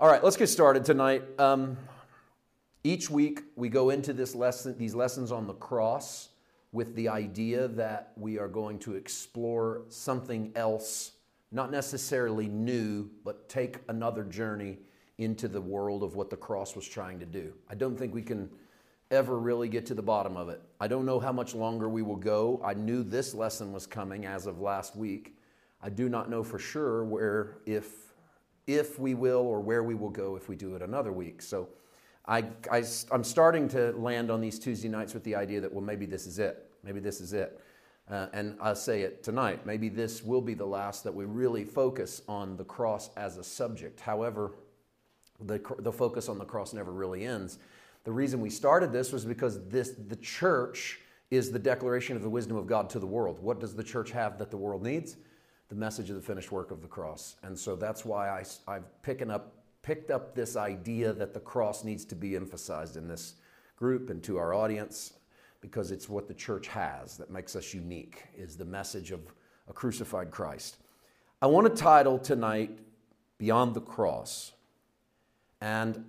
All right, let's get started tonight. Um, each week we go into this lesson, these lessons on the cross, with the idea that we are going to explore something else, not necessarily new, but take another journey into the world of what the cross was trying to do. I don't think we can ever really get to the bottom of it. I don't know how much longer we will go. I knew this lesson was coming as of last week. I do not know for sure where if if we will or where we will go if we do it another week. So I, I, am starting to land on these Tuesday nights with the idea that, well, maybe this is it. Maybe this is it. Uh, and I'll say it tonight. Maybe this will be the last that we really focus on the cross as a subject. However, the, the focus on the cross never really ends. The reason we started this was because this, the church is the declaration of the wisdom of God to the world. What does the church have that the world needs? The message of the finished work of the cross. And so that's why I, I've picking up, picked up this idea that the cross needs to be emphasized in this group and to our audience because it's what the church has that makes us unique is the message of a crucified Christ. I want to title tonight Beyond the Cross. And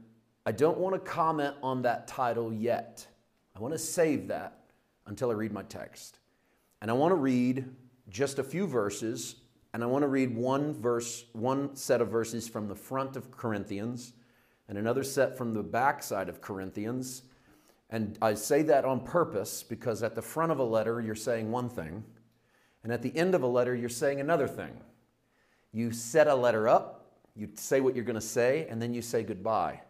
I don't want to comment on that title yet. I want to save that until I read my text. And I want to read just a few verses and I want to read one verse, one set of verses from the front of Corinthians and another set from the back side of Corinthians. And I say that on purpose because at the front of a letter, you're saying one thing, and at the end of a letter, you're saying another thing. You set a letter up, you say what you're going to say, and then you say goodbye.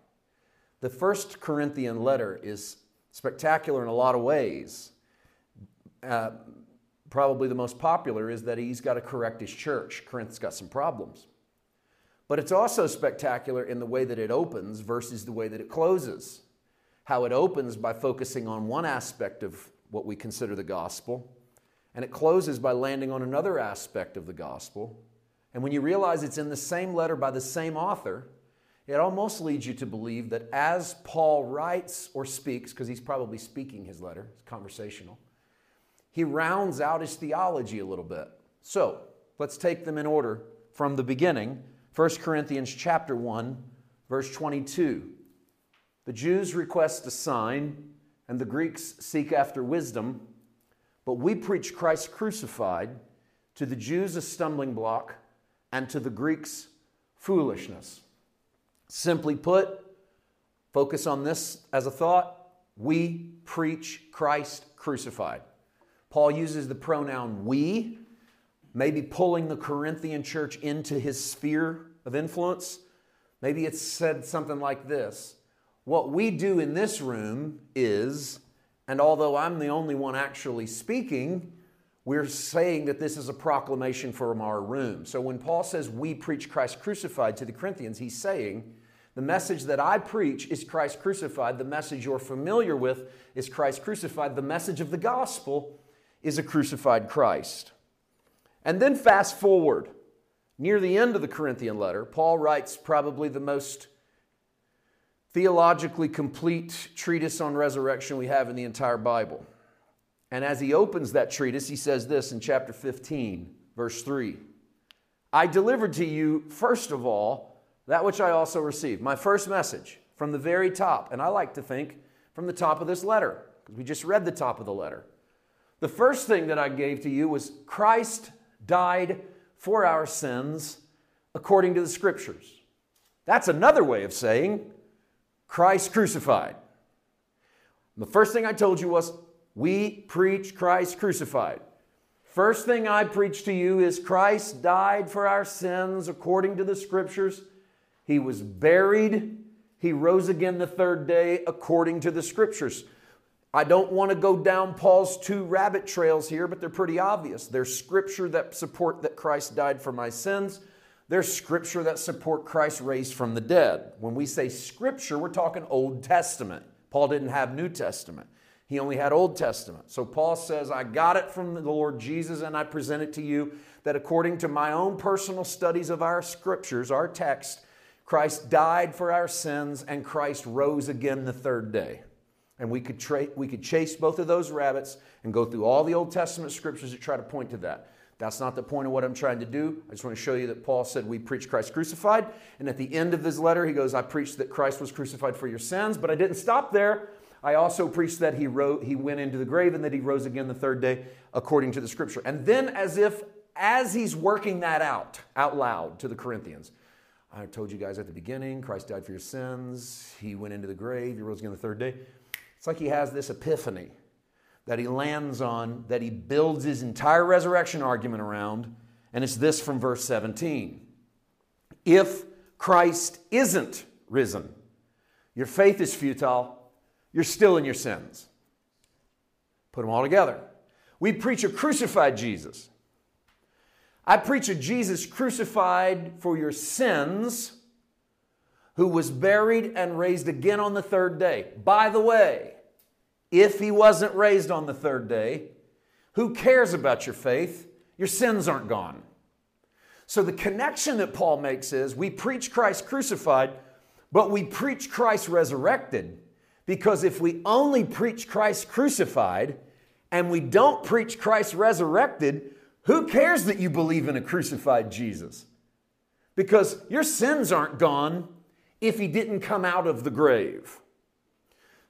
The first Corinthian letter is spectacular in a lot of ways. Uh, probably the most popular is that he's got to correct his church. Corinth's got some problems. But it's also spectacular in the way that it opens versus the way that it closes. How it opens by focusing on one aspect of what we consider the gospel, and it closes by landing on another aspect of the gospel. And when you realize it's in the same letter by the same author, it almost leads you to believe that as Paul writes or speaks, because he's probably speaking his letter, it's conversational, he rounds out his theology a little bit. So let's take them in order from the beginning. 1 Corinthians chapter 1, verse 22. The Jews request a sign, and the Greeks seek after wisdom, but we preach Christ crucified, to the Jews a stumbling block, and to the Greeks foolishness. Simply put, focus on this as a thought. We preach Christ crucified. Paul uses the pronoun we, maybe pulling the Corinthian church into his sphere of influence. Maybe it's said something like this What we do in this room is, and although I'm the only one actually speaking, we're saying that this is a proclamation from our room. So when Paul says we preach Christ crucified to the Corinthians, he's saying, the message that I preach is Christ crucified. The message you're familiar with is Christ crucified. The message of the gospel is a crucified Christ. And then fast forward, near the end of the Corinthian letter, Paul writes probably the most theologically complete treatise on resurrection we have in the entire Bible. And as he opens that treatise, he says this in chapter 15, verse 3 I delivered to you, first of all, that which I also received. My first message from the very top. And I like to think from the top of this letter, because we just read the top of the letter. The first thing that I gave to you was Christ died for our sins according to the scriptures. That's another way of saying Christ crucified. The first thing I told you was we preach Christ crucified. First thing I preach to you is Christ died for our sins according to the scriptures. He was buried. He rose again the third day according to the scriptures. I don't want to go down Paul's two rabbit trails here, but they're pretty obvious. There's scripture that support that Christ died for my sins. There's scripture that support Christ raised from the dead. When we say scripture, we're talking Old Testament. Paul didn't have New Testament. He only had Old Testament. So Paul says, I got it from the Lord Jesus and I present it to you that according to my own personal studies of our scriptures, our text, Christ died for our sins and Christ rose again the third day. And we could, tra- we could chase both of those rabbits and go through all the Old Testament scriptures that try to point to that. That's not the point of what I'm trying to do. I just want to show you that Paul said we preach Christ crucified. And at the end of his letter, he goes, I preached that Christ was crucified for your sins, but I didn't stop there. I also preached that he, wrote, he went into the grave and that he rose again the third day according to the scripture. And then, as if as he's working that out, out loud to the Corinthians, I told you guys at the beginning, Christ died for your sins. He went into the grave. He rose again the third day. It's like he has this epiphany that he lands on, that he builds his entire resurrection argument around. And it's this from verse 17. If Christ isn't risen, your faith is futile you're still in your sins. Put them all together. We preach a crucified Jesus. I preach a Jesus crucified for your sins, who was buried and raised again on the third day. By the way, if he wasn't raised on the third day, who cares about your faith? Your sins aren't gone. So the connection that Paul makes is we preach Christ crucified, but we preach Christ resurrected because if we only preach Christ crucified and we don't preach Christ resurrected, who cares that you believe in a crucified Jesus? Because your sins aren't gone if he didn't come out of the grave.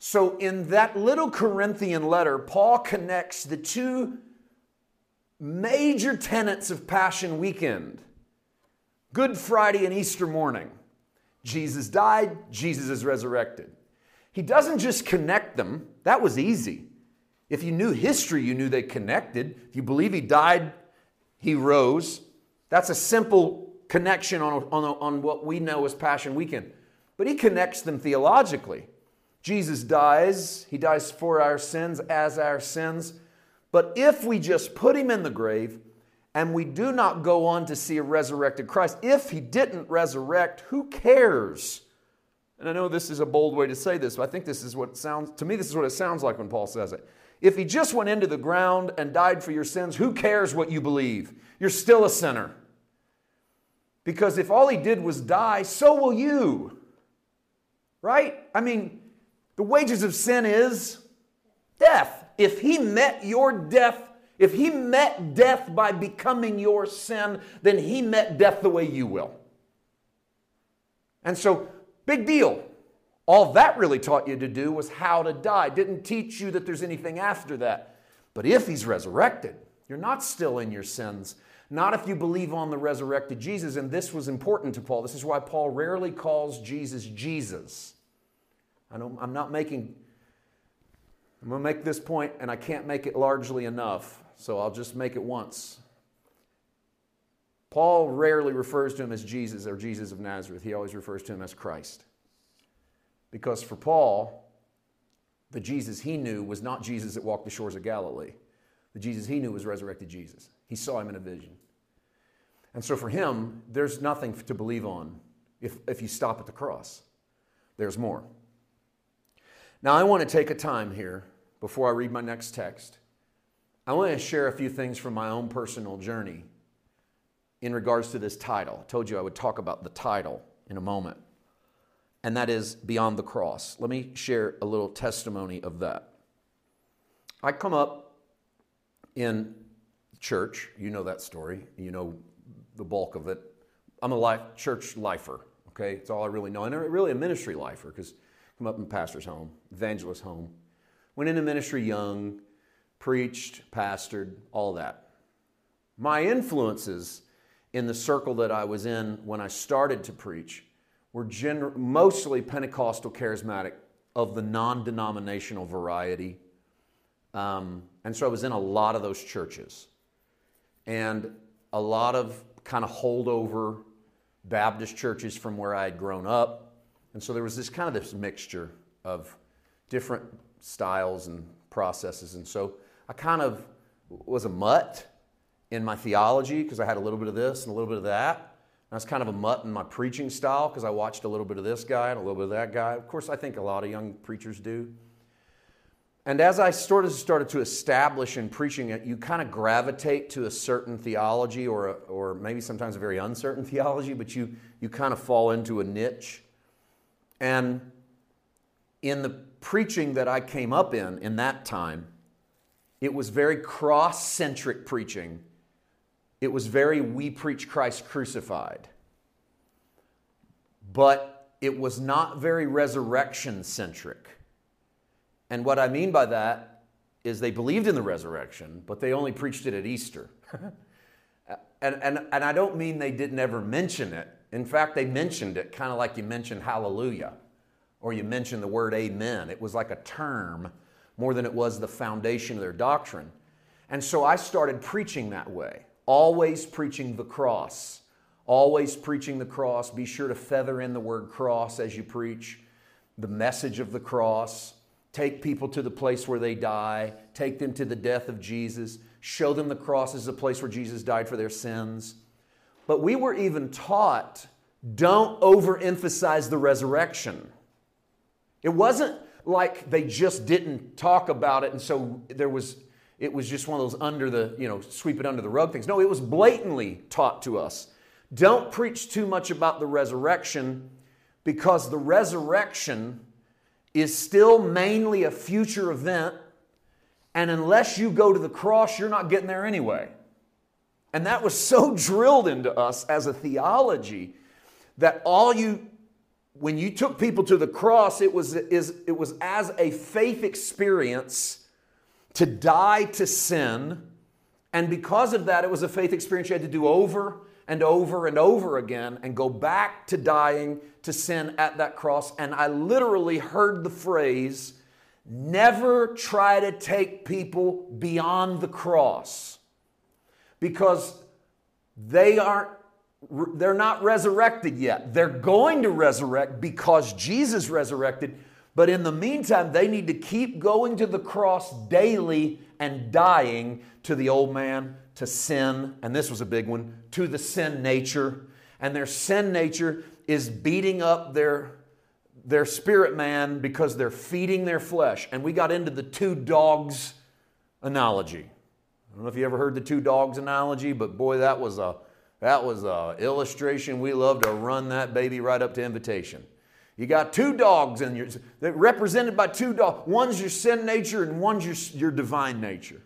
So, in that little Corinthian letter, Paul connects the two major tenets of Passion Weekend Good Friday and Easter morning. Jesus died, Jesus is resurrected. He doesn't just connect them, that was easy. If you knew history, you knew they connected. If you believe he died, he rose. That's a simple connection on, on, on what we know as Passion Weekend. But he connects them theologically. Jesus dies, he dies for our sins as our sins. But if we just put him in the grave and we do not go on to see a resurrected Christ, if he didn't resurrect, who cares? And I know this is a bold way to say this, but I think this is what sounds to me this is what it sounds like when Paul says it. If he just went into the ground and died for your sins, who cares what you believe? You're still a sinner. Because if all he did was die, so will you. Right? I mean, the wages of sin is death. If he met your death, if he met death by becoming your sin, then he met death the way you will. And so Big deal. All that really taught you to do was how to die. Didn't teach you that there's anything after that. But if he's resurrected, you're not still in your sins. Not if you believe on the resurrected Jesus. And this was important to Paul. This is why Paul rarely calls Jesus Jesus. I know I'm not making, I'm going to make this point, and I can't make it largely enough. So I'll just make it once. Paul rarely refers to him as Jesus or Jesus of Nazareth. He always refers to him as Christ. Because for Paul, the Jesus he knew was not Jesus that walked the shores of Galilee. The Jesus he knew was resurrected Jesus. He saw him in a vision. And so for him, there's nothing to believe on if, if you stop at the cross. There's more. Now, I want to take a time here before I read my next text. I want to share a few things from my own personal journey in regards to this title. I told you I would talk about the title in a moment, and that is Beyond the Cross. Let me share a little testimony of that. I come up in church, you know that story, you know the bulk of it. I'm a life, church lifer, okay? It's all I really know. And I'm really a ministry lifer because come up in pastor's home, evangelist home. Went into ministry young, preached, pastored, all that. My influences in the circle that I was in when I started to preach were gener- mostly Pentecostal charismatic of the non denominational variety. Um, and so I was in a lot of those churches and a lot of kind of holdover Baptist churches from where I had grown up. And so there was this kind of this mixture of different styles and processes. And so I kind of was a mutt in my theology because I had a little bit of this and a little bit of that. And I was kind of a mutt in my preaching style because I watched a little bit of this guy and a little bit of that guy. Of course, I think a lot of young preachers do. And as I sort of started to establish in preaching it, you kind of gravitate to a certain theology or, a, or maybe sometimes a very uncertain theology, but you, you kind of fall into a niche. And in the preaching that I came up in, in that time, it was very cross centric preaching it was very, we preach Christ crucified. But it was not very resurrection centric. And what I mean by that is they believed in the resurrection, but they only preached it at Easter. and, and, and I don't mean they didn't ever mention it. In fact, they mentioned it kind of like you mentioned hallelujah or you mentioned the word amen. It was like a term more than it was the foundation of their doctrine. And so I started preaching that way, always preaching the cross, always preaching the cross. Be sure to feather in the word cross as you preach, the message of the cross. Take people to the place where they die, take them to the death of Jesus, show them the cross is the place where Jesus died for their sins. But we were even taught don't overemphasize the resurrection. It wasn't like they just didn't talk about it and so there was it was just one of those under the, you know, sweep it under the rug things. No, it was blatantly taught to us. Don't preach too much about the resurrection because the resurrection is still mainly a future event. And unless you go to the cross, you're not getting there anyway. And that was so drilled into us as a theology that all you, when you took people to the cross, it was, it was as a faith experience to die to sin. And because of that, it was a faith experience you had to do over and over and over again and go back to dying to sin at that cross. And I literally heard the phrase never try to take people beyond the cross because they aren't they're not resurrected yet. They're going to resurrect because Jesus resurrected, but in the meantime, they need to keep going to the cross daily and dying to the old man, to sin, and this was a big one, to the sin nature. And their sin nature is beating up their, their spirit man because they're feeding their flesh. And we got into the two dogs analogy. I don't know if you ever heard the two dogs analogy, but boy, that was a that was a illustration. We love to run that baby right up to invitation. You got two dogs in your, they're represented by two dogs. One's your sin nature and one's your, your divine nature.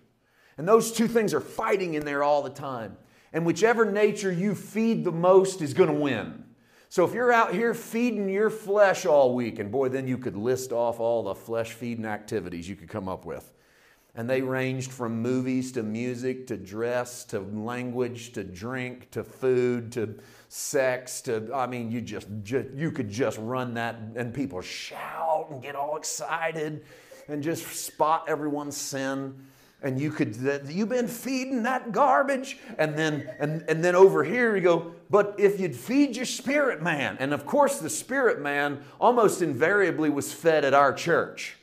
And those two things are fighting in there all the time. And whichever nature you feed the most is going to win. So if you're out here feeding your flesh all week, and boy, then you could list off all the flesh feeding activities you could come up with. And they ranged from movies to music to dress to language to drink to food to sex to i mean you just, just, you could just run that and people shout and get all excited and just spot everyone's sin. And you could you've been feeding that garbage? And then and, and then over here you go but if you'd feed your spirit man and of course the spirit man almost invariably was fed at our church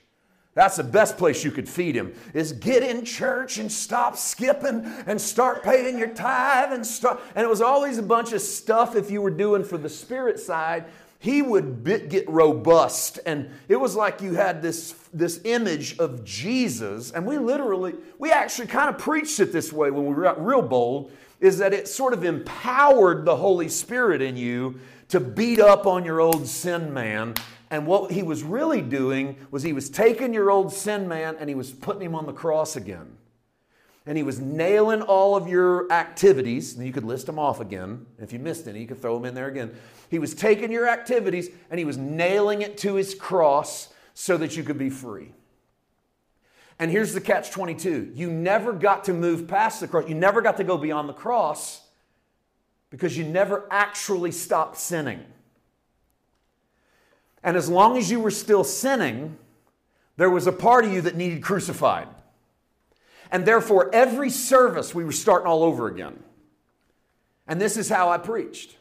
that's the best place you could feed him is get in church and stop skipping and start paying your tithe and start. And it was always a bunch of stuff if you were doing for the spirit side. He would get robust. And it was like you had this, this image of Jesus. And we literally, we actually kind of preached it this way when we were real bold, is that it sort of empowered the Holy Spirit in you to beat up on your old sin man and what he was really doing was he was taking your old sin man and he was putting him on the cross again. And he was nailing all of your activities, and you could list them off again. If you missed any, you could throw them in there again. He was taking your activities and he was nailing it to his cross so that you could be free. And here's the catch 22 you never got to move past the cross, you never got to go beyond the cross because you never actually stopped sinning. And as long as you were still sinning, there was a part of you that needed crucified. And therefore, every service we were starting all over again. And this is how I preached.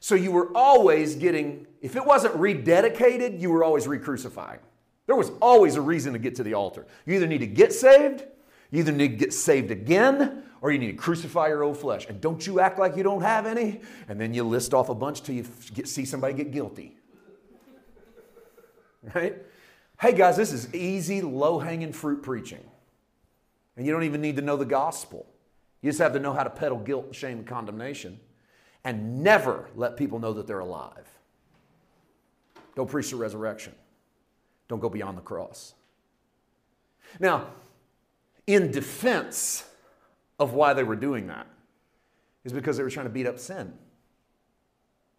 So you were always getting, if it wasn't rededicated, you were always re crucifying. There was always a reason to get to the altar. You either need to get saved, you either need to get saved again, or you need to crucify your old flesh. And don't you act like you don't have any, and then you list off a bunch till you get, see somebody get guilty right? Hey guys, this is easy, low hanging fruit preaching. And you don't even need to know the gospel. You just have to know how to peddle guilt, shame, and condemnation and never let people know that they're alive. Don't preach the resurrection. Don't go beyond the cross. Now, in defense of why they were doing that, is because they were trying to beat up sin.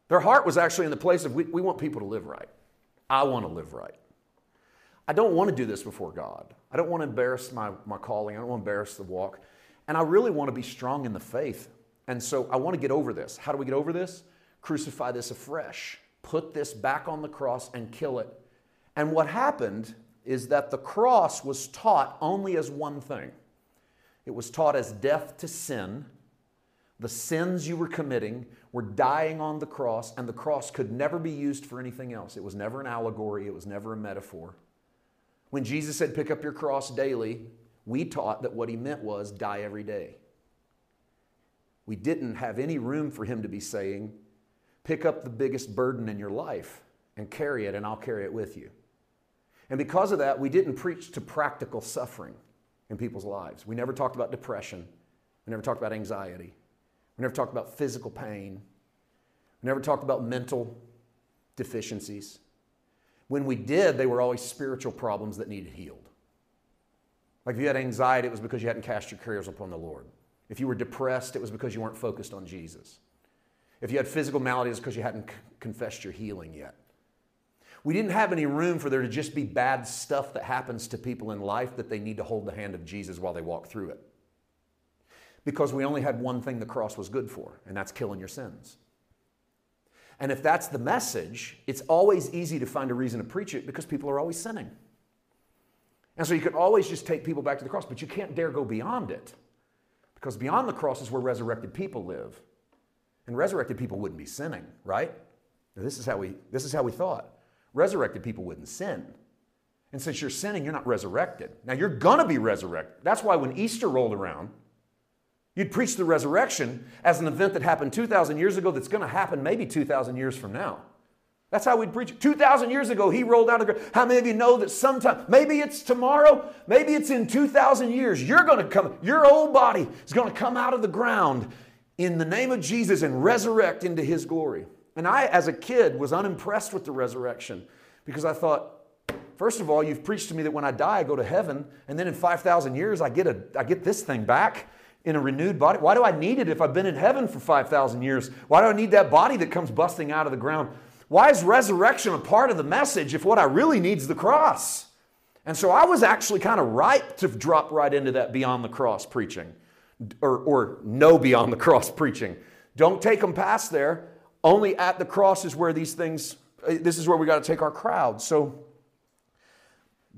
Their heart was actually in the place of we, we want people to live right. I want to live right. I don't want to do this before God. I don't want to embarrass my, my calling. I don't want to embarrass the walk. And I really want to be strong in the faith. And so I want to get over this. How do we get over this? Crucify this afresh. Put this back on the cross and kill it. And what happened is that the cross was taught only as one thing it was taught as death to sin. The sins you were committing were dying on the cross, and the cross could never be used for anything else. It was never an allegory, it was never a metaphor. When Jesus said, Pick up your cross daily, we taught that what he meant was die every day. We didn't have any room for him to be saying, Pick up the biggest burden in your life and carry it, and I'll carry it with you. And because of that, we didn't preach to practical suffering in people's lives. We never talked about depression. We never talked about anxiety. We never talked about physical pain. We never talked about mental deficiencies. When we did, they were always spiritual problems that needed healed. Like if you had anxiety, it was because you hadn't cast your cares upon the Lord. If you were depressed, it was because you weren't focused on Jesus. If you had physical maladies, because you hadn't confessed your healing yet. We didn't have any room for there to just be bad stuff that happens to people in life that they need to hold the hand of Jesus while they walk through it. Because we only had one thing the cross was good for, and that's killing your sins. And if that's the message, it's always easy to find a reason to preach it because people are always sinning. And so you can always just take people back to the cross, but you can't dare go beyond it. Because beyond the cross is where resurrected people live. And resurrected people wouldn't be sinning, right? This is how we, this is how we thought. Resurrected people wouldn't sin. And since you're sinning, you're not resurrected. Now you're gonna be resurrected. That's why when Easter rolled around, you'd preach the resurrection as an event that happened 2,000 years ago that's gonna happen maybe 2,000 years from now. That's how we'd preach it. 2,000 years ago, he rolled out of the ground. How many of you know that sometime, maybe it's tomorrow, maybe it's in 2,000 years, you're going to come, your old body is going to come out of the ground in the name of Jesus and resurrect into his glory. And I, as a kid, was unimpressed with the resurrection because I thought, first of all, you've preached to me that when I die, I go to heaven, and then in 5,000 years, I get, a, I get this thing back in a renewed body. Why do I need it if I've been in heaven for 5,000 years? Why do I need that body that comes busting out of the ground? Why is resurrection a part of the message if what I really need is the cross? And so I was actually kind of ripe to drop right into that beyond the cross preaching or, or no beyond the cross preaching. Don't take them past there. Only at the cross is where these things, uh, this is where we got to take our crowd. So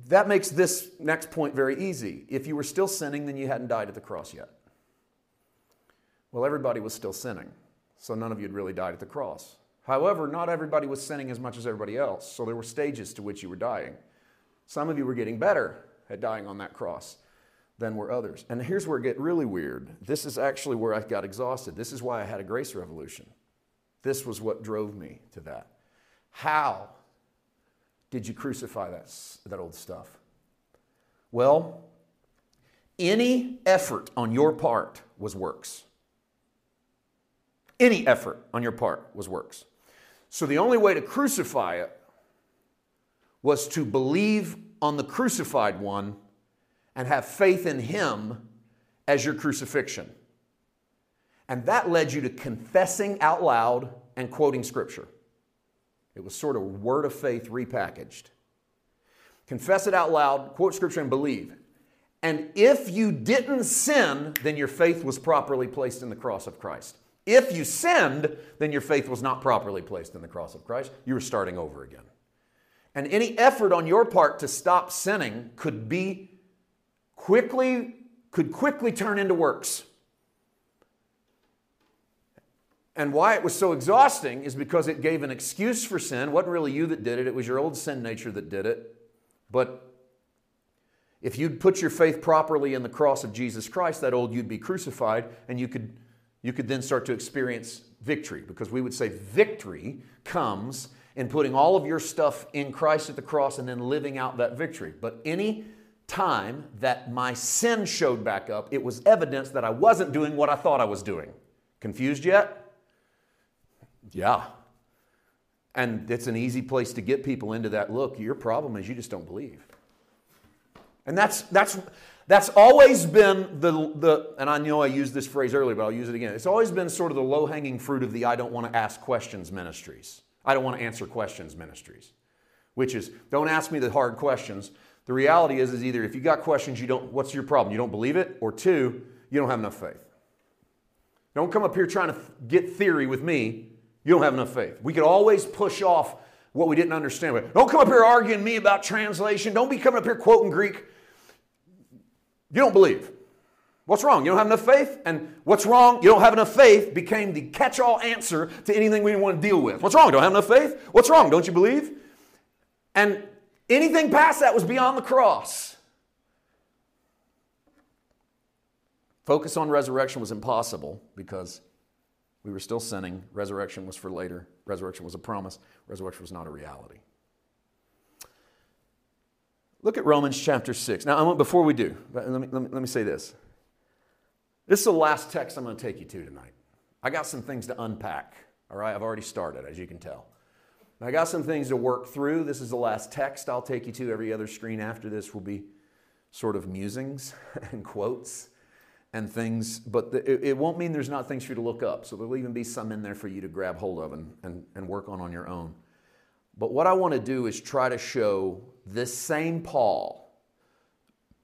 that makes this next point very easy. If you were still sinning, then you hadn't died at the cross yet. Well, everybody was still sinning, so none of you had really died at the cross. However, not everybody was sinning as much as everybody else, so there were stages to which you were dying. Some of you were getting better at dying on that cross than were others. And here's where it get really weird. This is actually where I got exhausted. This is why I had a grace revolution. This was what drove me to that. How did you crucify that, that old stuff? Well, any effort on your part was works. Any effort on your part was works. So the only way to crucify it was to believe on the crucified one and have faith in him as your crucifixion. And that led you to confessing out loud and quoting scripture. It was sort of word of faith repackaged. Confess it out loud, quote scripture, and believe. And if you didn't sin, then your faith was properly placed in the cross of Christ. If you sinned, then your faith was not properly placed in the cross of Christ. You were starting over again. And any effort on your part to stop sinning could be quickly could quickly turn into works. And why it was so exhausting is because it gave an excuse for sin. It wasn't really you that did it, it was your old sin nature that did it. But if you'd put your faith properly in the cross of Jesus Christ, that old you'd be crucified, and you could, you could then start to experience victory. Because we would say victory comes in putting all of your stuff in Christ at the cross and then living out that victory. But any time that my sin showed back up, it was evidence that I wasn't doing what I thought I was doing. Confused yet? Yeah. And it's an easy place to get people into that look. Your problem is you just don't believe. And that's, that's That's always been the, the, and I know I used this phrase earlier, but I'll use it again. It's always been sort of the low hanging fruit of the I don't want to ask questions ministries. I don't want to answer questions ministries, which is don't ask me the hard questions. The reality is, is either if you got questions, you don't, what's your problem? You don't believe it, or two, you don't have enough faith. Don't come up here trying to get theory with me. You don't have enough faith. We could always push off what we didn't understand. Don't come up here arguing me about translation. Don't be coming up here quoting Greek. You don't believe. What's wrong? You don't have enough faith? And what's wrong? You don't have enough faith became the catch all answer to anything we want to deal with. What's wrong? Don't have enough faith? What's wrong? Don't you believe? And anything past that was beyond the cross. Focus on resurrection was impossible because we were still sinning. Resurrection was for later. Resurrection was a promise. Resurrection was not a reality. Look at Romans chapter 6. Now, before we do, let me, let me, let me say this. This is the last text I'm going to take you to tonight. I got some things to unpack, all right? I've already started, as you can tell. I got some things to work through. This is the last text I'll take you to. Every other screen after this will be sort of musings and quotes and things, but the, it, won't mean there's not things for you to look up. So there'll even be some in there for you to grab hold of and, and, and work on on your own. But what I want to do is try to show this same Paul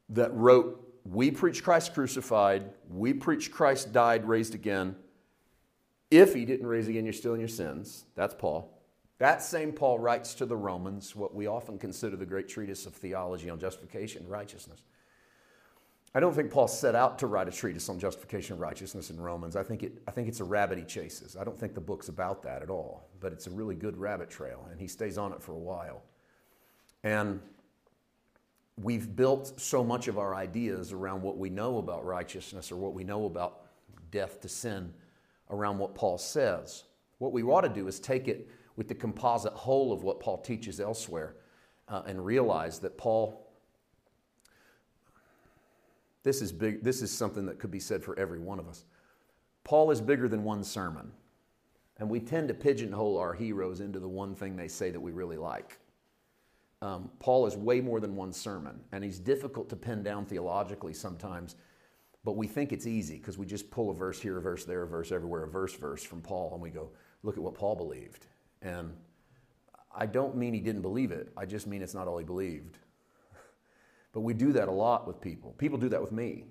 that wrote, We preach Christ crucified, we preach Christ died, raised again. If he didn't raise again, you're still in your sins. That's Paul. That same Paul writes to the Romans what we often consider the great treatise of theology on justification and righteousness. I don't think Paul set out to write a treatise on justification and righteousness in Romans. I think, it, I think it's a rabbit he chases. I don't think the book's about that at all, but it's a really good rabbit trail, and he stays on it for a while. And we've built so much of our ideas around what we know about righteousness or what we know about death to sin around what Paul says. What we ought to do is take it with the composite whole of what Paul teaches elsewhere uh, and realize that Paul this is big this is something that could be said for every one of us paul is bigger than one sermon and we tend to pigeonhole our heroes into the one thing they say that we really like um, paul is way more than one sermon and he's difficult to pin down theologically sometimes but we think it's easy because we just pull a verse here a verse there a verse everywhere a verse verse from paul and we go look at what paul believed and i don't mean he didn't believe it i just mean it's not all he believed but we do that a lot with people. People do that with me.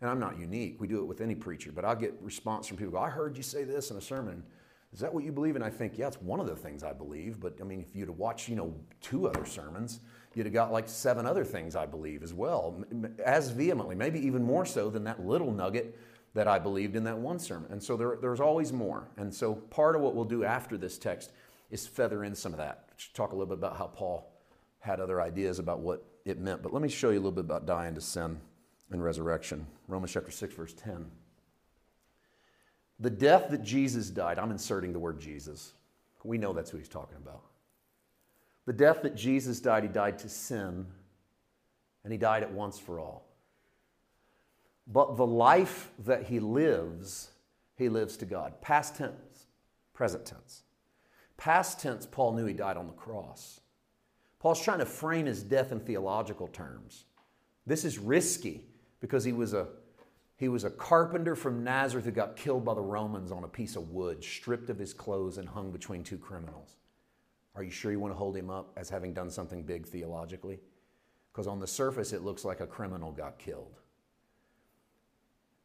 And I'm not unique. We do it with any preacher. But I'll get response from people. Go, I heard you say this in a sermon. Is that what you believe? And I think, yeah, it's one of the things I believe. But I mean, if you'd have watched, you know, two other sermons, you'd have got like seven other things I believe as well, as vehemently, maybe even more so than that little nugget that I believed in that one sermon. And so there, there's always more. And so part of what we'll do after this text is feather in some of that. Talk a little bit about how Paul had other ideas about what it meant. But let me show you a little bit about dying to sin and resurrection. Romans chapter 6, verse 10. The death that Jesus died, I'm inserting the word Jesus. We know that's who he's talking about. The death that Jesus died, he died to sin, and he died at once for all. But the life that he lives, he lives to God. Past tense, present tense. Past tense, Paul knew he died on the cross. Paul's trying to frame his death in theological terms. This is risky because he was a he was a carpenter from Nazareth who got killed by the Romans on a piece of wood, stripped of his clothes and hung between two criminals. Are you sure you want to hold him up as having done something big theologically? Because on the surface, it looks like a criminal got killed.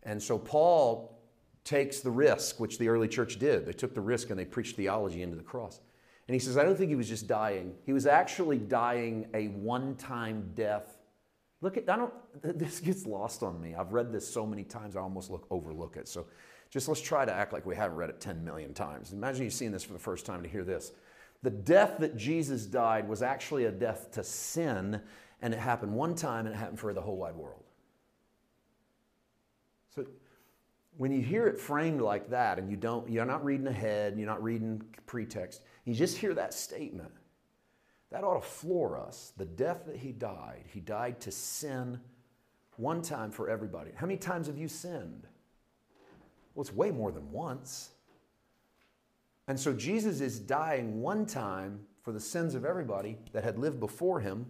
And so Paul takes the risk, which the early church did. They took the risk and they preached theology into the cross. And he says, I don't think he was just dying. He was actually dying a one time death. Look at, I don't, this gets lost on me. I've read this so many times, I almost look, overlook it. So just let's try to act like we haven't read it 10 million times. Imagine you seeing this for the first time to hear this. The death that Jesus died was actually a death to sin, and it happened one time and it happened for the whole wide world. So when you hear it framed like that and you don't, you're not reading ahead, you're not reading pretext, you just hear that statement. That ought to floor us. The death that he died, he died to sin one time for everybody. How many times have you sinned? Well, it's way more than once. And so Jesus is dying one time for the sins of everybody that had lived before him,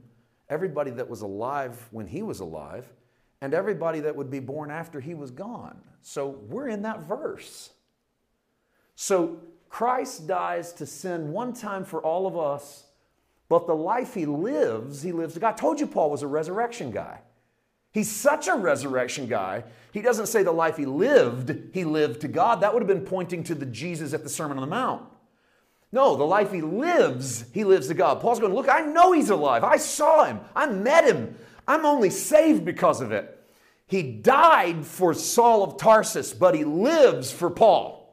everybody that was alive when he was alive, and everybody that would be born after he was gone. So we're in that verse. So Christ dies to sin one time for all of us, but the life he lives, he lives to God. I told you Paul was a resurrection guy. He's such a resurrection guy. He doesn't say the life he lived, he lived to God. That would have been pointing to the Jesus at the Sermon on the Mount. No, the life he lives, he lives to God. Paul's going, Look, I know he's alive. I saw him. I met him. I'm only saved because of it. He died for Saul of Tarsus, but he lives for Paul.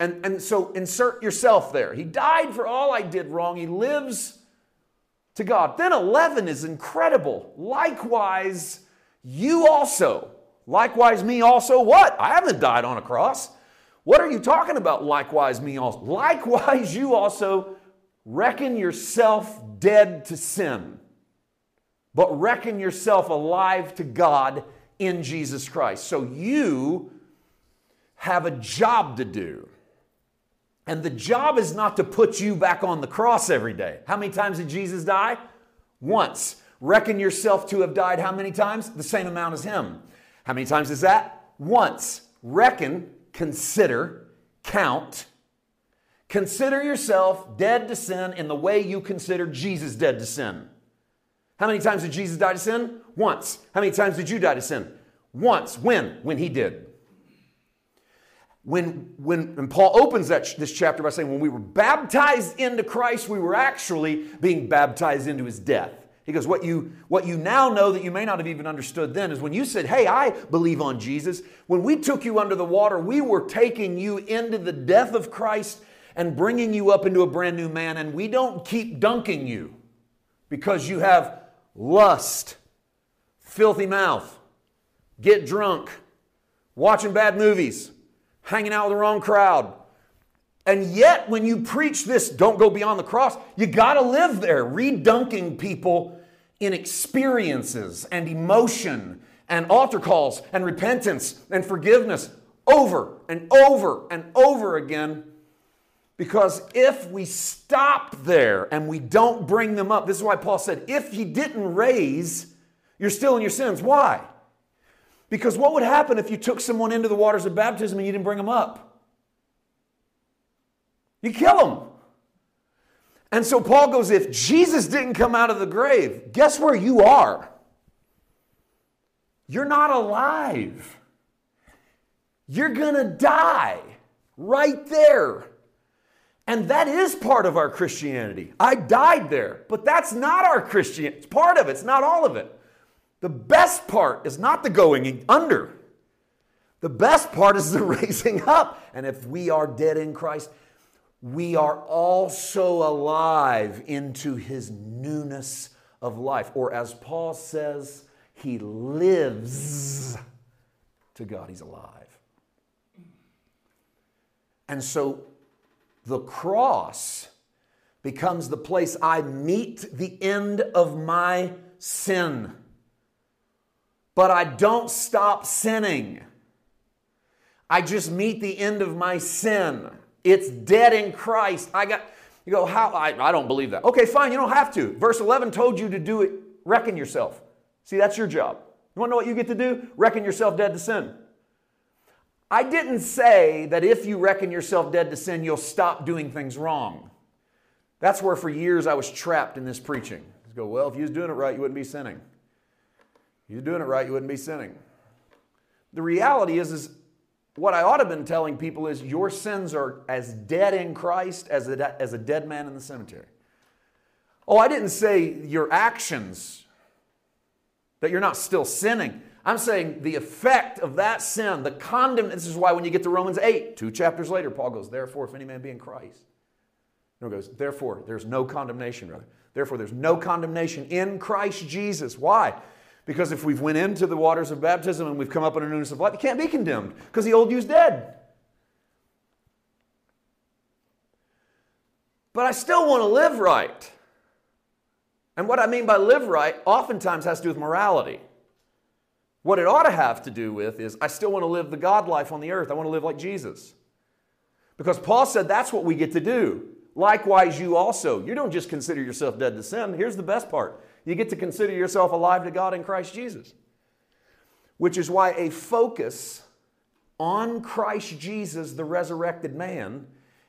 And, and so insert yourself there. He died for all I did wrong. He lives to God. Then 11 is incredible. Likewise, you also. Likewise, me also. What? I haven't died on a cross. What are you talking about? Likewise, me also. Likewise, you also reckon yourself dead to sin, but reckon yourself alive to God in Jesus Christ. So you have a job to do. And the job is not to put you back on the cross every day. How many times did Jesus die? Once. Reckon yourself to have died how many times? The same amount as him. How many times is that? Once. Reckon, consider, count. Consider yourself dead to sin in the way you consider Jesus dead to sin. How many times did Jesus die to sin? Once. How many times did you die to sin? Once. When? When he did when, when and Paul opens that, this chapter by saying, when we were baptized into Christ, we were actually being baptized into his death. He goes, what you, what you now know that you may not have even understood then is when you said, Hey, I believe on Jesus, when we took you under the water, we were taking you into the death of Christ and bringing you up into a brand new man. And we don't keep dunking you because you have lust, filthy mouth, get drunk, watching bad movies hanging out with the wrong crowd. And yet, when you preach this, don't go beyond the cross, you got to live there, redunking people in experiences and emotion and altar calls and repentance and forgiveness over and over and over again. Because if we stop there and we don't bring them up, this is why Paul said, if he didn't raise, you're still in your sins. Why? Because what would happen if you took someone into the waters of baptism and you didn't bring them up? You kill them. And so Paul goes, if Jesus didn't come out of the grave, guess where you are? You're not alive. You're going to die right there. And that is part of our Christianity. I died there, but that's not our Christianity. It's part of it, it's not all of it. The best part is not the going under. The best part is the raising up. And if we are dead in Christ, we are also alive into his newness of life. Or as Paul says, he lives to God, he's alive. And so the cross becomes the place I meet the end of my sin but I don't stop sinning. I just meet the end of my sin. It's dead in Christ. I got, you go, how? I, I don't believe that. Okay, fine, you don't have to. Verse 11 told you to do it, reckon yourself. See, that's your job. You want to know what you get to do? Reckon yourself dead to sin. I didn't say that if you reckon yourself dead to sin, you'll stop doing things wrong. That's where for years I was trapped in this preaching. Go, well, if you was doing it right, you wouldn't be sinning you're doing it right, you wouldn't be sinning. The reality is, is what I ought to have been telling people is your sins are as dead in Christ as a, as a dead man in the cemetery. Oh, I didn't say your actions, that you're not still sinning. I'm saying the effect of that sin, the condemn. This is why when you get to Romans 8, two chapters later, Paul goes, Therefore, if any man be in Christ. No, goes, Therefore, there's no condemnation, rather. Therefore, there's no condemnation in Christ Jesus. Why? Because if we've went into the waters of baptism and we've come up in a newness of life, you can't be condemned because the old you's dead. But I still want to live right. And what I mean by live right oftentimes has to do with morality. What it ought to have to do with is I still want to live the God life on the earth. I want to live like Jesus. Because Paul said that's what we get to do. Likewise, you also. You don't just consider yourself dead to sin. Here's the best part you get to consider yourself alive to God in Christ Jesus. which is why a focus on Christ Jesus, the resurrected man,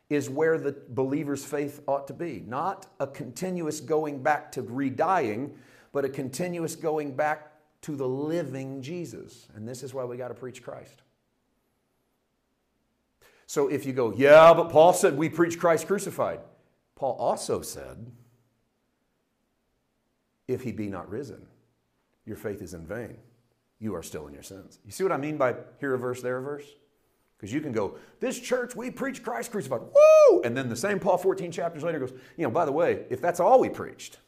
is where the believer's faith ought to be. Not a continuous going back to redying, but a continuous going back to the living Jesus. And this is why we got to preach Christ. So if you go, yeah, but Paul said we preach Christ crucified. Paul also said, if he be not risen, your faith is in vain. You are still in your sins. You see what I mean by here a verse, there a verse? Because you can go, this church, we preach Christ crucified. Woo! And then the same Paul 14 chapters later goes, you know, by the way, if that's all we preached,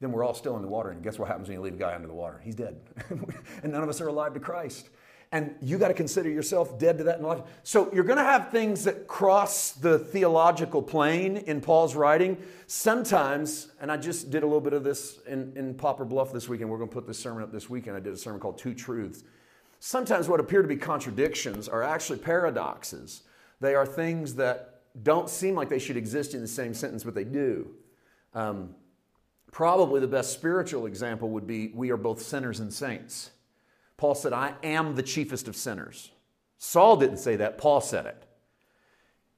then we're all still in the water. And guess what happens when you leave a guy under the water? He's dead. and none of us are alive to Christ and you got to consider yourself dead to that life. So you're going to have things that cross the theological plane in Paul's writing. Sometimes, and I just did a little bit of this in, in Poplar Bluff this weekend. We're going to put this sermon up this weekend. I did a sermon called Two Truths. Sometimes what appear to be contradictions are actually paradoxes. They are things that don't seem like they should exist in the same sentence, but they do. Um, probably the best spiritual example would be we are both sinners and saints. Paul said, I am the chiefest of sinners. Saul didn't say that, Paul said it.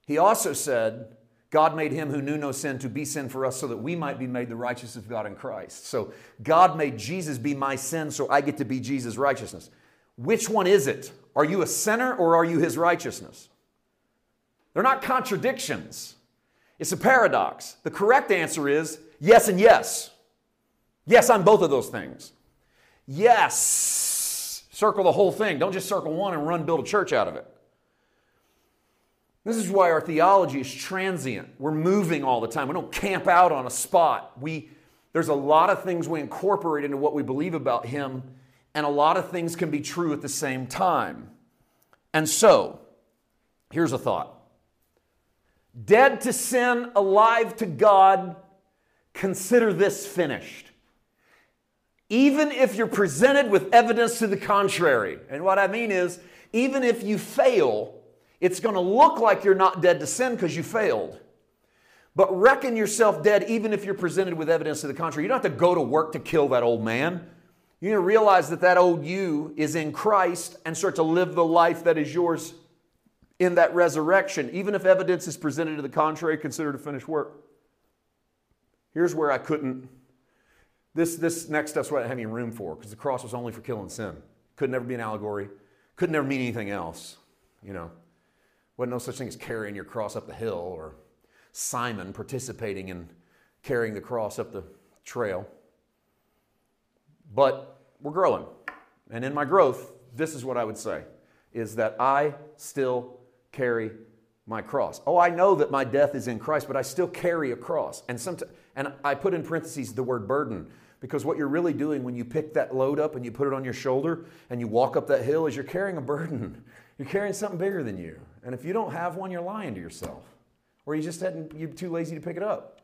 He also said, God made him who knew no sin to be sin for us so that we might be made the righteousness of God in Christ. So God made Jesus be my sin so I get to be Jesus' righteousness. Which one is it? Are you a sinner or are you his righteousness? They're not contradictions. It's a paradox. The correct answer is yes and yes. Yes, I'm both of those things. Yes, Circle the whole thing. Don't just circle one and run build a church out of it. This is why our theology is transient. We're moving all the time. We don't camp out on a spot. We, there's a lot of things we incorporate into what we believe about Him, and a lot of things can be true at the same time. And so, here's a thought Dead to sin, alive to God, consider this finished even if you're presented with evidence to the contrary. And what I mean is, even if you fail, it's going to look like you're not dead to sin because you failed. But reckon yourself dead even if you're presented with evidence to the contrary. You don't have to go to work to kill that old man. You need to realize that that old you is in Christ and start to live the life that is yours in that resurrection. Even if evidence is presented to the contrary, consider a finished work. Here's where I couldn't this, this next step's what I have any room for because the cross was only for killing sin. Could never be an allegory. Could never mean anything else. You know, wasn't no such thing as carrying your cross up the hill or Simon participating in carrying the cross up the trail. But we're growing. And in my growth, this is what I would say is that I still carry my cross. Oh, I know that my death is in Christ, but I still carry a cross. And sometimes and I put in parentheses the word burden because what you're really doing when you pick that load up and you put it on your shoulder and you walk up that hill is you're carrying a burden. You're carrying something bigger than you. And if you don't have one, you're lying to yourself. Or you just hadn't, you're too lazy to pick it up.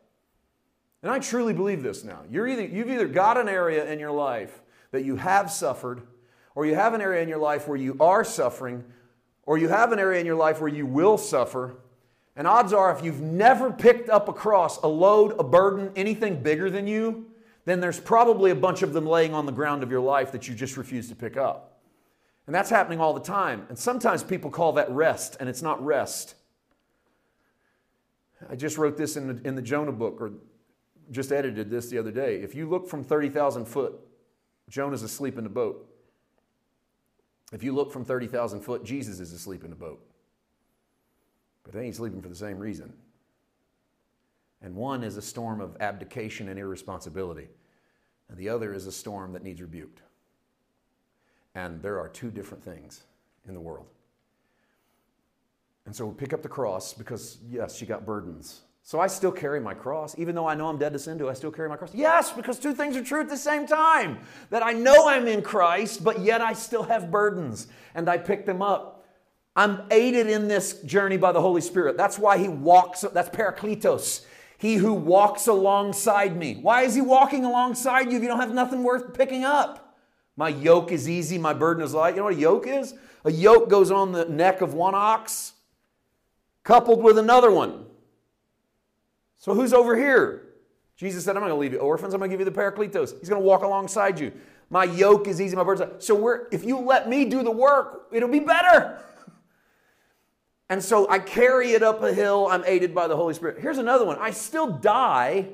And I truly believe this now. You're either, you've either got an area in your life that you have suffered, or you have an area in your life where you are suffering, or you have an area in your life where you will suffer. And odds are, if you've never picked up a cross, a load, a burden, anything bigger than you, then there's probably a bunch of them laying on the ground of your life that you just refuse to pick up. And that's happening all the time. And sometimes people call that rest, and it's not rest. I just wrote this in the, in the Jonah book, or just edited this the other day. If you look from 30,000 foot, Jonah's asleep in the boat. If you look from 30,000 foot, Jesus is asleep in the boat. But they ain't sleeping for the same reason and one is a storm of abdication and irresponsibility, and the other is a storm that needs rebuked. And there are two different things in the world. And so we pick up the cross because, yes, you got burdens. So I still carry my cross. Even though I know I'm dead to sin, do I still carry my cross? Yes, because two things are true at the same time. That I know I'm in Christ, but yet I still have burdens, and I pick them up. I'm aided in this journey by the Holy Spirit. That's why He walks, that's Parakletos. He who walks alongside me. Why is he walking alongside you if you don't have nothing worth picking up? My yoke is easy, my burden is light. You know what a yoke is? A yoke goes on the neck of one ox coupled with another one. So who's over here? Jesus said, I'm going to leave you orphans. I'm going to give you the Parakletos. He's going to walk alongside you. My yoke is easy, my burden. Is light. So if you let me do the work, it'll be better. And so I carry it up a hill. I'm aided by the Holy Spirit. Here's another one. I still die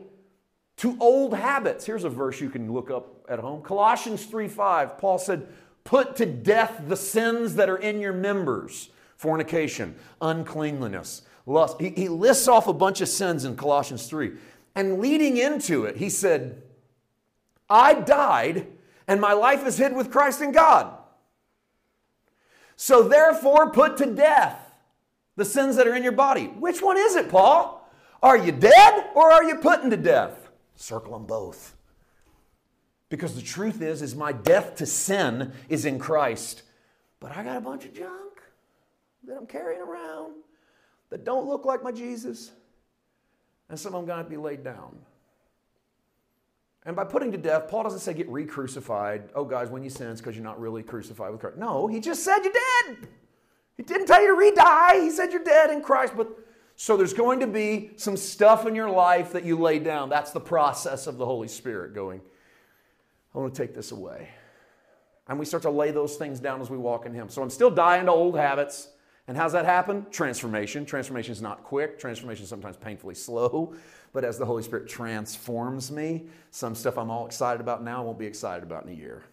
to old habits. Here's a verse you can look up at home. Colossians 3 5. Paul said, Put to death the sins that are in your members fornication, uncleanliness, lust. He, he lists off a bunch of sins in Colossians 3. And leading into it, he said, I died and my life is hid with Christ in God. So therefore, put to death the sins that are in your body. Which one is it, Paul? Are you dead or are you putting to death? Circle them both. Because the truth is, is my death to sin is in Christ. But I got a bunch of junk that I'm carrying around that don't look like my Jesus. And some of them going to be laid down. And by putting to death, Paul doesn't say get re crucified. Oh, guys, when you sin, it's because you're not really crucified with Christ. No, he just said you're dead. He didn't tell you to re die. He said you're dead in Christ. But so there's going to be some stuff in your life that you lay down. That's the process of the Holy Spirit going, I want to take this away. And we start to lay those things down as we walk in Him. So I'm still dying to old habits. And how's that happen? Transformation. Transformation is not quick. Transformation is sometimes painfully slow. But as the Holy Spirit transforms me, some stuff I'm all excited about now I won't be excited about in a year.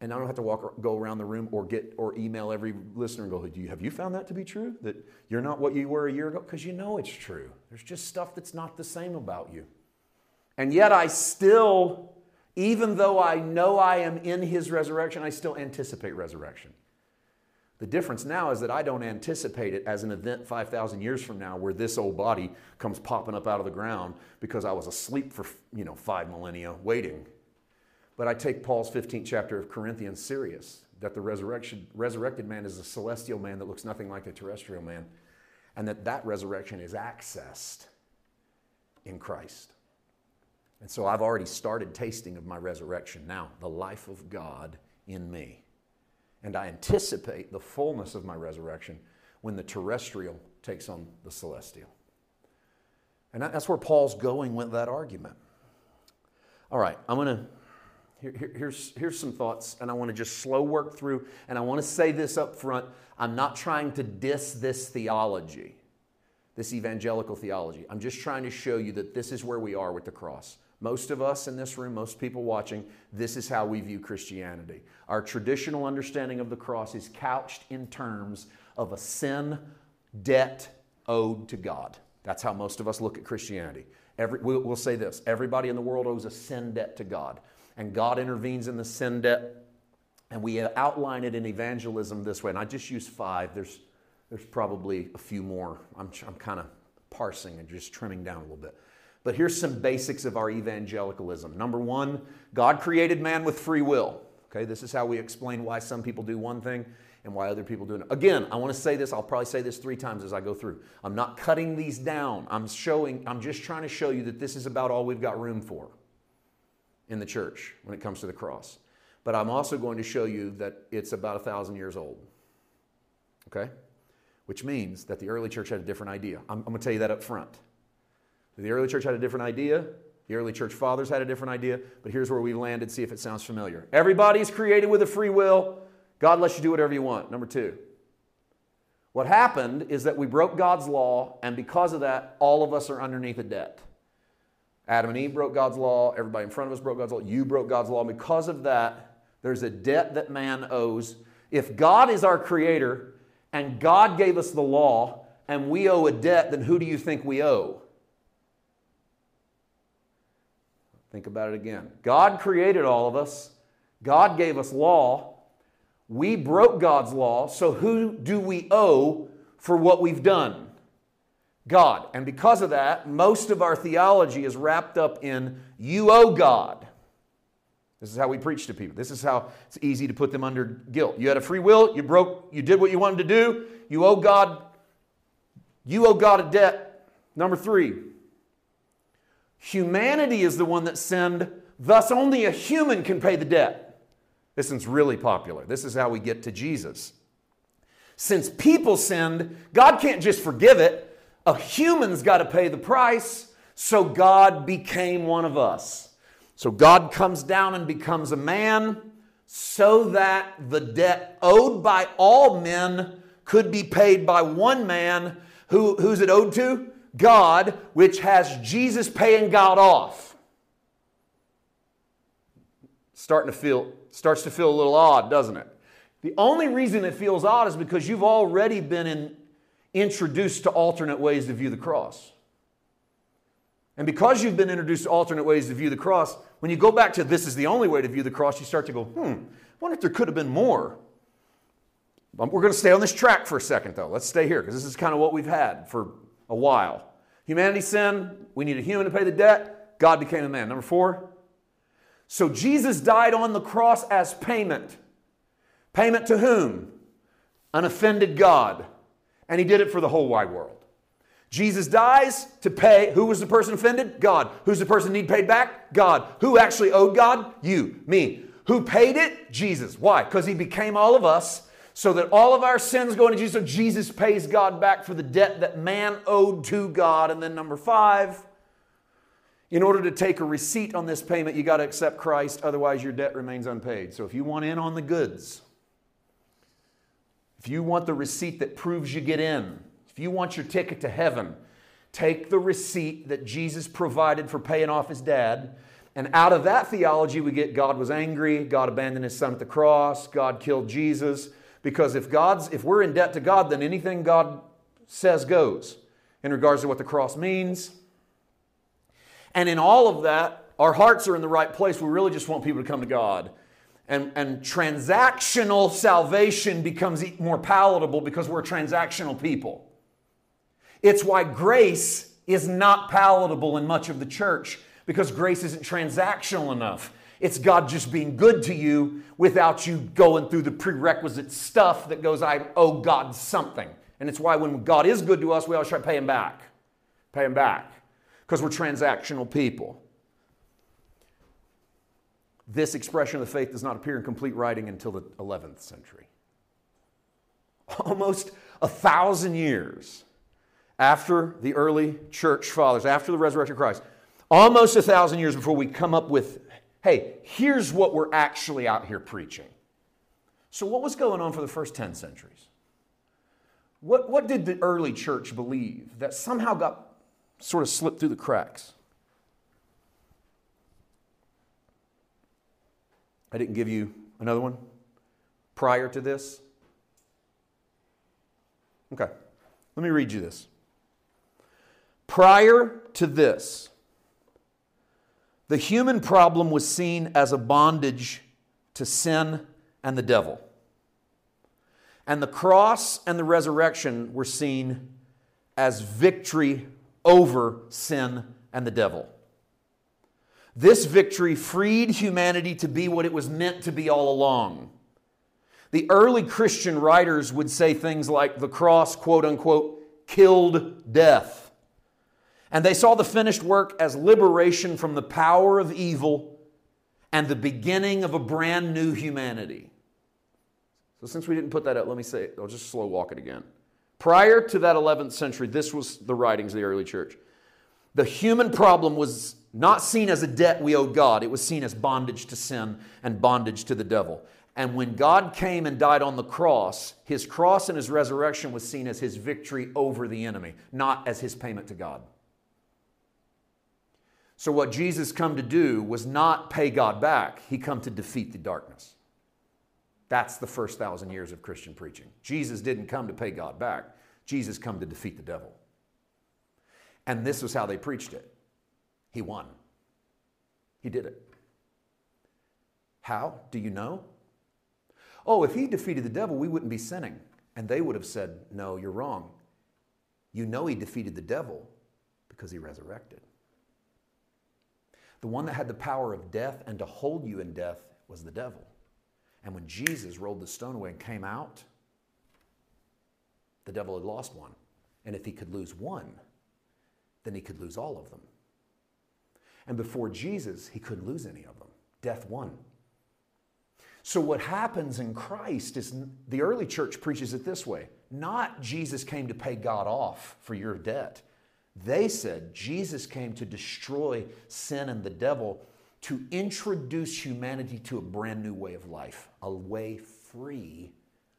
And I don't have to walk, or, go around the room or get or email every listener and go, Do you, have you found that to be true? That you're not what you were a year ago? Because you know it's true. There's just stuff that's not the same about you. And yet I still, even though I know I am in his resurrection, I still anticipate resurrection. The difference now is that I don't anticipate it as an event 5,000 years from now where this old body comes popping up out of the ground because I was asleep for, you know, five millennia waiting. But I take Paul's 15th chapter of Corinthians serious that the resurrection, resurrected man is a celestial man that looks nothing like a terrestrial man, and that that resurrection is accessed in Christ. And so I've already started tasting of my resurrection now, the life of God in me. And I anticipate the fullness of my resurrection when the terrestrial takes on the celestial. And that's where Paul's going with that argument. All right, I'm going to. Here, here's, here's some thoughts, and I want to just slow work through. And I want to say this up front I'm not trying to diss this theology, this evangelical theology. I'm just trying to show you that this is where we are with the cross. Most of us in this room, most people watching, this is how we view Christianity. Our traditional understanding of the cross is couched in terms of a sin debt owed to God. That's how most of us look at Christianity. Every, we'll, we'll say this everybody in the world owes a sin debt to God. And God intervenes in the sin debt. And we outline it in evangelism this way. And I just use five. There's, there's probably a few more. I'm, I'm kind of parsing and just trimming down a little bit. But here's some basics of our evangelicalism. Number one, God created man with free will. Okay, this is how we explain why some people do one thing and why other people do it. Again, I want to say this, I'll probably say this three times as I go through. I'm not cutting these down. I'm showing, I'm just trying to show you that this is about all we've got room for in the church when it comes to the cross. But I'm also going to show you that it's about a thousand years old. Okay? Which means that the early church had a different idea. I'm, I'm going to tell you that up front. The early church had a different idea. The early church fathers had a different idea, but here's where we landed. See if it sounds familiar. Everybody's created with a free will. God lets you do whatever you want. Number two. What happened is that we broke God's law, and because of that, all of us are underneath a debt. Adam and Eve broke God's law. Everybody in front of us broke God's law. You broke God's law. And because of that, there's a debt that man owes. If God is our creator and God gave us the law and we owe a debt, then who do you think we owe? Think about it again. God created all of us, God gave us law. We broke God's law, so who do we owe for what we've done? God. And because of that, most of our theology is wrapped up in you owe God. This is how we preach to people. This is how it's easy to put them under guilt. You had a free will, you broke, you did what you wanted to do, you owe God, you owe God a debt. Number three, Humanity is the one that sinned, thus, only a human can pay the debt. This is really popular. This is how we get to Jesus. Since people sinned, God can't just forgive it. A human's got to pay the price, so God became one of us. So God comes down and becomes a man so that the debt owed by all men could be paid by one man. Who, who's it owed to? God, which has Jesus paying God off. Starting to feel, starts to feel a little odd, doesn't it? The only reason it feels odd is because you've already been in, introduced to alternate ways to view the cross. And because you've been introduced to alternate ways to view the cross, when you go back to this is the only way to view the cross, you start to go, hmm, I wonder if there could have been more. Um, we're going to stay on this track for a second, though. Let's stay here because this is kind of what we've had for a while. Humanity sinned. We need a human to pay the debt. God became a man. Number four. So Jesus died on the cross as payment. Payment to whom? An offended God. And he did it for the whole wide world. Jesus dies to pay. Who was the person offended? God. Who's the person need paid back? God. Who actually owed God? You, me. Who paid it? Jesus. Why? Because he became all of us so that all of our sins go into Jesus. So Jesus pays God back for the debt that man owed to God. And then number five, in order to take a receipt on this payment, you got to accept Christ, otherwise your debt remains unpaid. So if you want in on the goods, if you want the receipt that proves you get in, if you want your ticket to heaven, take the receipt that Jesus provided for paying off his dad. And out of that theology, we get God was angry, God abandoned his son at the cross, God killed Jesus. Because if God's if we're in debt to God, then anything God says goes in regards to what the cross means. And in all of that, our hearts are in the right place. We really just want people to come to God. And, and transactional salvation becomes more palatable because we're transactional people. It's why grace is not palatable in much of the church because grace isn't transactional enough. It's God just being good to you without you going through the prerequisite stuff that goes, I owe God something. And it's why when God is good to us, we always try to pay Him back. Pay Him back. Because we're transactional people. This expression of the faith does not appear in complete writing until the 11th century. Almost a thousand years after the early church fathers, after the resurrection of Christ, almost a thousand years before we come up with, hey, here's what we're actually out here preaching. So, what was going on for the first 10 centuries? What, what did the early church believe that somehow got sort of slipped through the cracks? I didn't give you another one prior to this. Okay, let me read you this. Prior to this, the human problem was seen as a bondage to sin and the devil. And the cross and the resurrection were seen as victory over sin and the devil. This victory freed humanity to be what it was meant to be all along. The early Christian writers would say things like the cross, quote unquote, killed death. And they saw the finished work as liberation from the power of evil and the beginning of a brand new humanity. So, since we didn't put that up, let me say, I'll just slow walk it again. Prior to that 11th century, this was the writings of the early church. The human problem was not seen as a debt we owed God, it was seen as bondage to sin and bondage to the devil. And when God came and died on the cross, his cross and his resurrection was seen as his victory over the enemy, not as his payment to God. So, what Jesus come to do was not pay God back, he come to defeat the darkness. That's the first thousand years of Christian preaching. Jesus didn't come to pay God back. Jesus come to defeat the devil. And this was how they preached it. He won. He did it. How? Do you know? Oh, if he defeated the devil, we wouldn't be sinning. And they would have said, No, you're wrong. You know he defeated the devil because he resurrected. The one that had the power of death and to hold you in death was the devil. And when Jesus rolled the stone away and came out, the devil had lost one. And if he could lose one, then he could lose all of them. And before Jesus, he couldn't lose any of them. Death won. So, what happens in Christ is the early church preaches it this way not Jesus came to pay God off for your debt. They said Jesus came to destroy sin and the devil to introduce humanity to a brand new way of life, a way free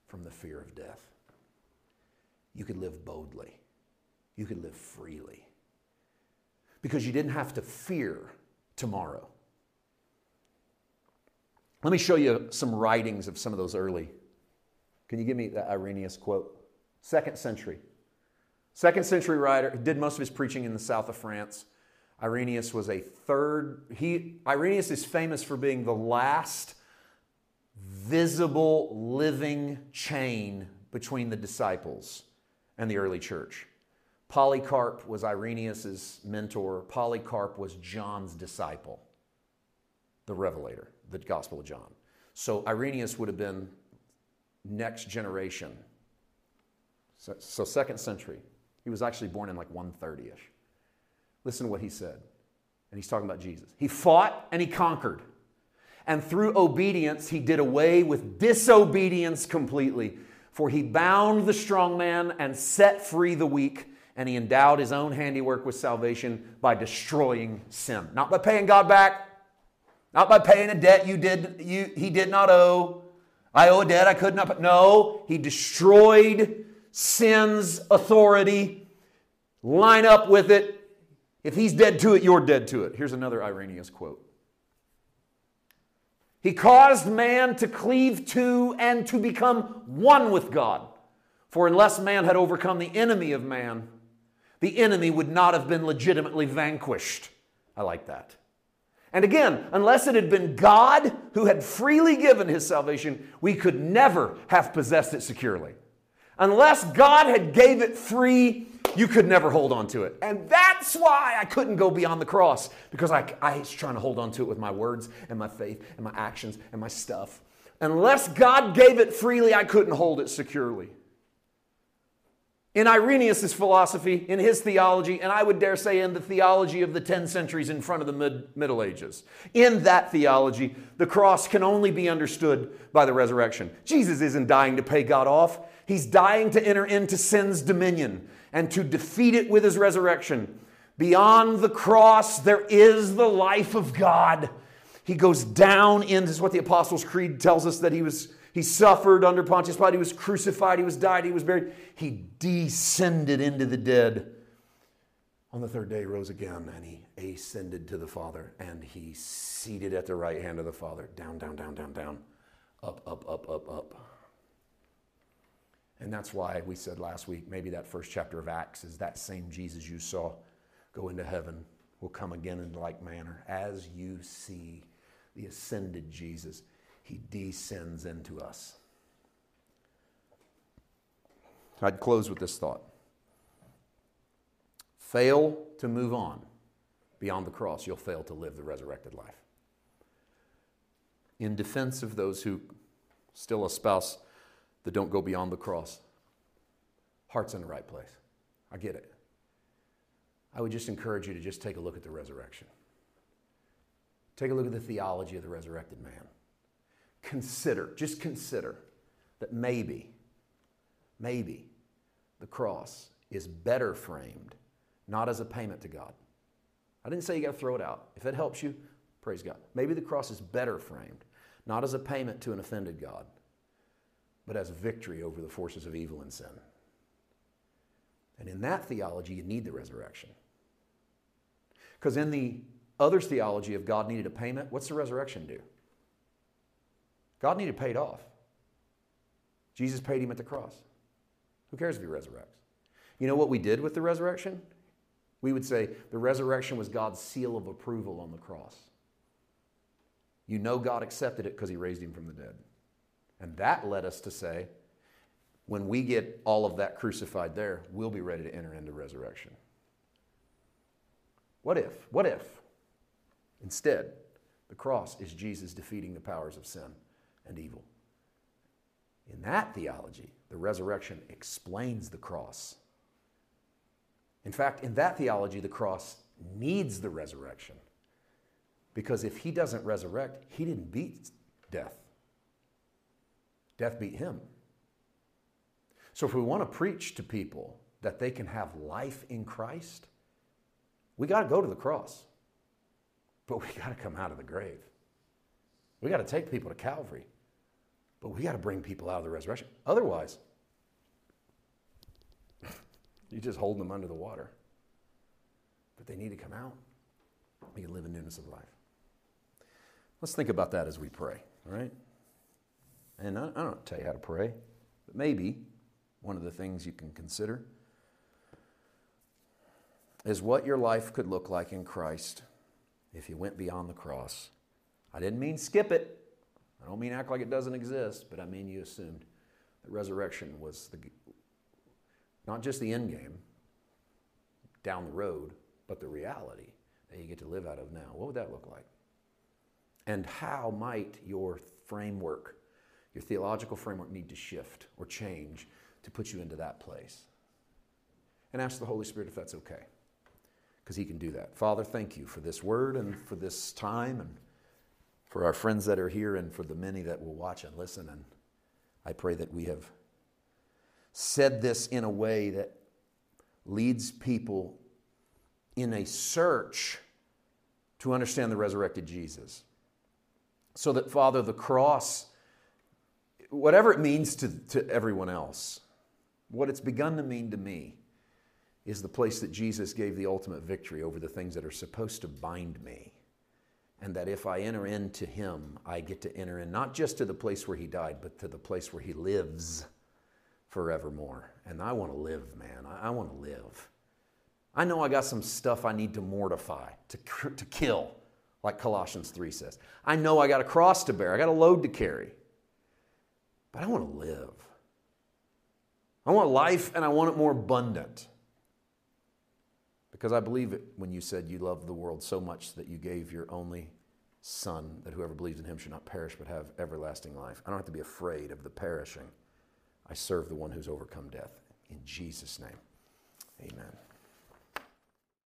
from the fear of death. You could live boldly, you could live freely because you didn't have to fear tomorrow. Let me show you some writings of some of those early. Can you give me the Irenaeus quote? Second century. Second century writer, did most of his preaching in the south of France. Irenaeus was a third, he, Irenaeus is famous for being the last visible living chain between the disciples and the early church. Polycarp was Irenaeus' mentor. Polycarp was John's disciple, the revelator, the Gospel of John. So Irenaeus would have been next generation. So, so second century. He was actually born in like 130 ish. Listen to what he said. And he's talking about Jesus. He fought and he conquered. And through obedience, he did away with disobedience completely. For he bound the strong man and set free the weak and he endowed his own handiwork with salvation by destroying sin. Not by paying God back, not by paying a debt you did you he did not owe. I owe a debt I could not. No, he destroyed sin's authority. Line up with it. If he's dead to it, you're dead to it. Here's another Irenaeus quote. He caused man to cleave to and to become one with God. For unless man had overcome the enemy of man, the enemy would not have been legitimately vanquished. I like that. And again, unless it had been God who had freely given his salvation, we could never have possessed it securely. Unless God had gave it free, you could never hold on to it. And that's why I couldn't go beyond the cross because I, I was trying to hold on to it with my words and my faith and my actions and my stuff. Unless God gave it freely, I couldn't hold it securely. In Irenaeus' philosophy, in his theology, and I would dare say in the theology of the 10 centuries in front of the mid- Middle Ages, in that theology, the cross can only be understood by the resurrection. Jesus isn't dying to pay God off, he's dying to enter into sin's dominion and to defeat it with his resurrection. Beyond the cross, there is the life of God. He goes down in, this is what the Apostles' Creed tells us that he was he suffered under Pontius Pilate. He was crucified. He was died. He was buried. He descended into the dead. On the third day, rose again and he ascended to the Father and he seated at the right hand of the Father. Down, down, down, down, down. Up, up, up, up, up. And that's why we said last week maybe that first chapter of Acts is that same Jesus you saw go into heaven will come again in like manner as you see the ascended Jesus he descends into us. I'd close with this thought fail to move on beyond the cross, you'll fail to live the resurrected life. In defense of those who still espouse that don't go beyond the cross, heart's in the right place. I get it. I would just encourage you to just take a look at the resurrection. Take a look at the theology of the resurrected man consider, just consider that maybe, maybe the cross is better framed, not as a payment to God. I didn't say you got to throw it out. If it helps you, praise God. Maybe the cross is better framed, not as a payment to an offended God, but as victory over the forces of evil and sin. And in that theology, you need the resurrection. Because in the other's theology of God needed a payment, what's the resurrection do? God needed paid off. Jesus paid him at the cross. Who cares if he resurrects? You know what we did with the resurrection? We would say the resurrection was God's seal of approval on the cross. You know God accepted it because he raised him from the dead. And that led us to say, when we get all of that crucified there, we'll be ready to enter into resurrection. What if? What if? Instead, the cross is Jesus defeating the powers of sin and evil. In that theology, the resurrection explains the cross. In fact, in that theology, the cross needs the resurrection. Because if he doesn't resurrect, he didn't beat death. Death beat him. So if we want to preach to people that they can have life in Christ, we got to go to the cross. but we got to come out of the grave. We got to take people to Calvary, but we got to bring people out of the resurrection. Otherwise, you just hold them under the water. But they need to come out. We can live in newness of life. Let's think about that as we pray, all right? And I, I don't tell you how to pray, but maybe one of the things you can consider is what your life could look like in Christ if you went beyond the cross. I didn't mean skip it. I don't mean act like it doesn't exist, but I mean you assumed that resurrection was the, not just the end game down the road, but the reality that you get to live out of now. What would that look like? And how might your framework, your theological framework, need to shift or change to put you into that place? And ask the Holy Spirit if that's okay because He can do that. Father, thank you for this word and for this time and for our friends that are here and for the many that will watch and listen. And I pray that we have said this in a way that leads people in a search to understand the resurrected Jesus. So that, Father, the cross, whatever it means to, to everyone else, what it's begun to mean to me, is the place that Jesus gave the ultimate victory over the things that are supposed to bind me. And that if I enter into Him, I get to enter in not just to the place where He died, but to the place where He lives forevermore. And I want to live, man. I, I want to live. I know I got some stuff I need to mortify, to, to kill, like Colossians 3 says. I know I got a cross to bear, I got a load to carry. But I want to live. I want life and I want it more abundant. Because I believe it when you said you loved the world so much that you gave your only Son, that whoever believes in him should not perish but have everlasting life. I don't have to be afraid of the perishing. I serve the one who's overcome death. In Jesus' name, amen.